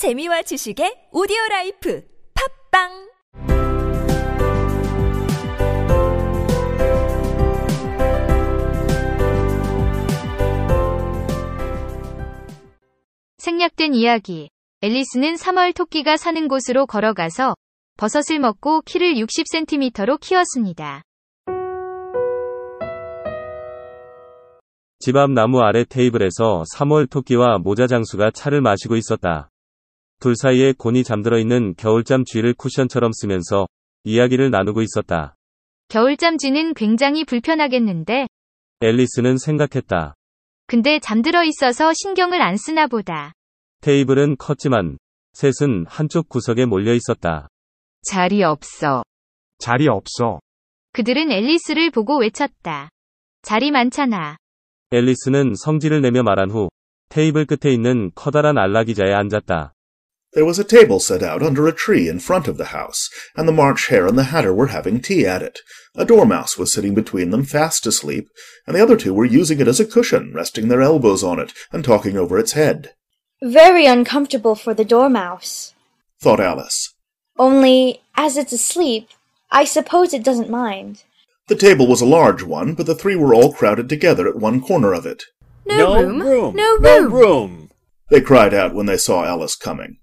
재미와 지식의 오디오 라이프 팝빵 생략된 이야기. 앨리스는 3월 토끼가 사는 곳으로 걸어가서 버섯을 먹고 키를 60cm로 키웠습니다. 집 앞 나무 아래 테이블에서 3월 토끼와 모자 장수가 차를 마시고 있었다. 둘 사이에 곤이 잠들어 있는 겨울잠 쥐를 쿠션처럼 쓰면서 이야기를 나누고 있었다. 겨울잠 쥐는 굉장히 불편하겠는데, 앨리스는 생각했다. 근데 잠들어 있어서 신경을 안 쓰나 보다. 테이블은 컸지만 셋은 한쪽 구석에 몰려 있었다. 자리 없어. 자리 없어. 그들은 앨리스를 보고 외쳤다. 자리 많잖아. 앨리스는 성질을 내며 말한 후 테이블 끝에 있는 커다란 안락의자에 앉았다. There was a table set out under a tree in front of the house, and the March Hare and the Hatter were having tea at it. A dormouse was sitting between them, fast asleep, and the other two were using it as a cushion, resting their elbows on it, and talking over its head. Very uncomfortable for the dormouse. Thought Alice. Only, as it's asleep, I suppose it doesn't mind. The table was a large one, but the three were all crowded together at one corner of it. No, room, room. no No room. room. They cried out when they saw Alice coming.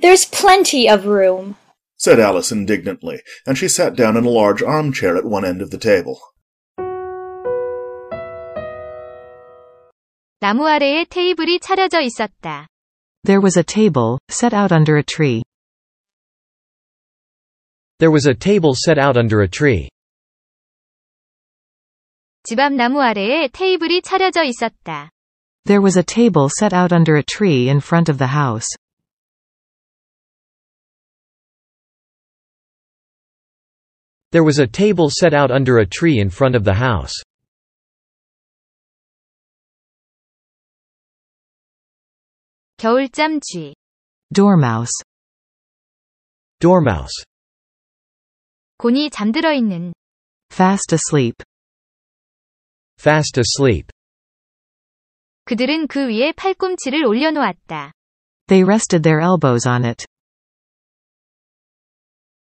There's plenty of room. Said Alice indignantly, and she sat down in a large armchair at one end of the table. 나무 아래에 테이블이 차려져 있었다. There was a table, set out under a tree. There was a table set out under a tree. 집 앞 나무 아래에 테이블이 차려져 있었다. There was a table set out under a tree in front of the house. There was a table set out under a tree in front of the house. 겨울잠 쥐. Dormouse. Dormouse. 곤이 잠들어 있는. Fast asleep. Fast asleep. 그들은 그 위에 팔꿈치를 올려놓았다. They rested their elbows on it.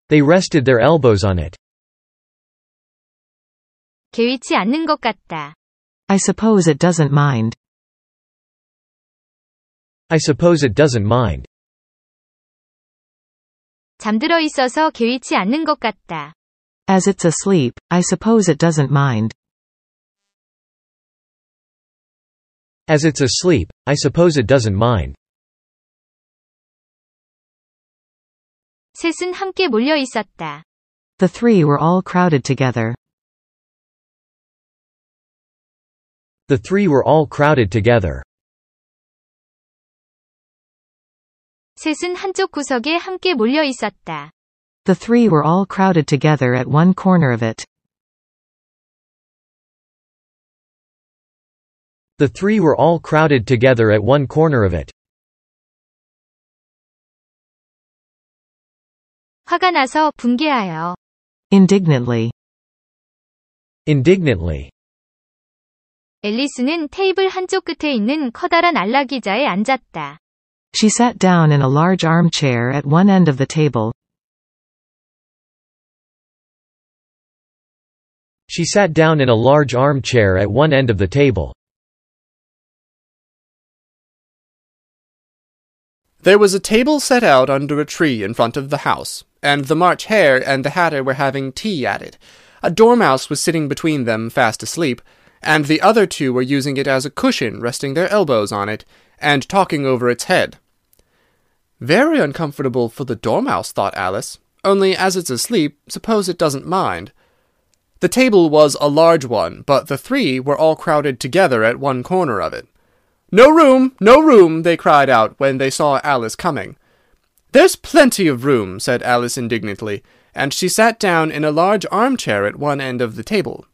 They rested their elbows on it. 개의치 않는 것 같다. I suppose it doesn't mind. I suppose it doesn't mind. 잠들어 있어서 개의치 않는 것 같다. As it's asleep, I suppose it doesn't mind. As it's asleep, I suppose it doesn't mind. 셋은 함께 몰려 있었다. The three were all crowded together. The three were all crowded together. 셋은 한쪽 구석에 함께 몰려 있었다. The three were all crowded together at one corner of it. The three were all crowded together at one corner of it. 화가 나서 분개하여. Indignantly. Indignantly. 앨리스는 테이블 한쪽 끝에 있는 커다란 안락의자에 앉았다. She sat down in a large armchair at one end of the table. She sat down in a large armchair at one end of the table. There was a table set out under a tree in front of the house, and the March Hare and the Hatter were having tea at it. A dormouse was sitting between them, fast asleep, and the other two were using it as a cushion, resting their elbows on it, and talking over its head. Very uncomfortable for the dormouse, thought Alice. Only as it's asleep, suppose it doesn't mind. The table was a large one, but the three were all crowded together at one corner of it. No room, no room, they cried out when they saw Alice coming. There's plenty of room, said Alice indignantly, and she sat down in a large armchair at one end of the table.